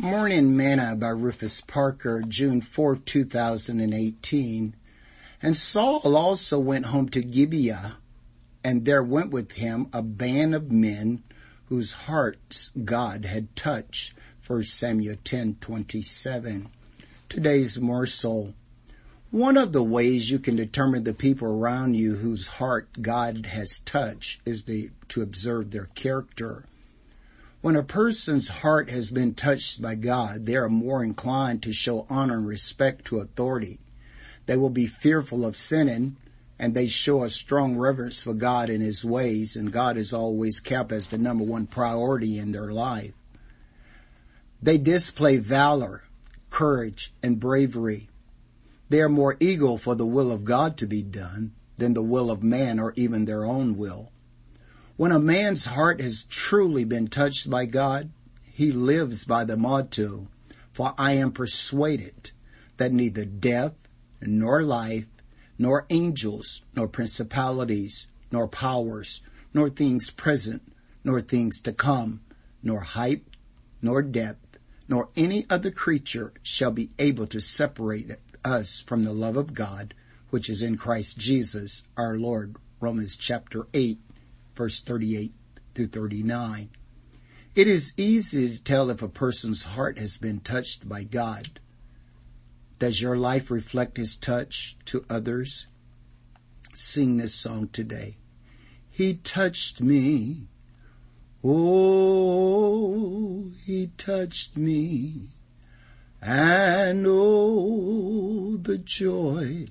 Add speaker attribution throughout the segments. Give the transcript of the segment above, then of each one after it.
Speaker 1: Morning Manna by Rufus Parker, June 4, 2018. And Saul also went home to Gibeah, and there went with him a band of men whose hearts God had touched. 1 Samuel 10:27. Today's morsel. One of the ways you can determine the people around you whose heart God has touched is to observe their character. When a person's heart has been touched by God, they are more inclined to show honor and respect to authority. They will be fearful of sinning and they show a strong reverence for God and His ways and God is always kept as the number one priority in their life. They display valor, courage, and bravery. They are more eager for the will of God to be done than the will of man or even their own will. When a man's heart has truly been touched by God, he lives by the motto, for I am persuaded that neither death, nor life, nor angels, nor principalities, nor powers, nor things present, nor things to come, nor height, nor depth, nor any other creature shall be able to separate us from the love of God, which is in Christ Jesus our Lord. Romans chapter 8 verse 38 through 39. It is easy to tell if a person's heart has been touched by God. Does your life reflect His touch to others? Sing this song today. He touched me. Oh, He touched me. And oh, the joy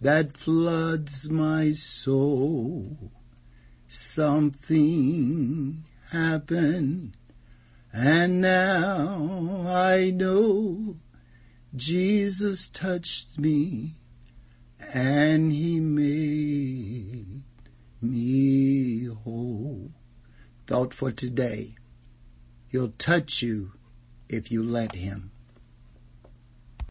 Speaker 1: that floods my soul something happened and now I know Jesus touched me and he made me whole. Thought for today. He'll touch you if you let him.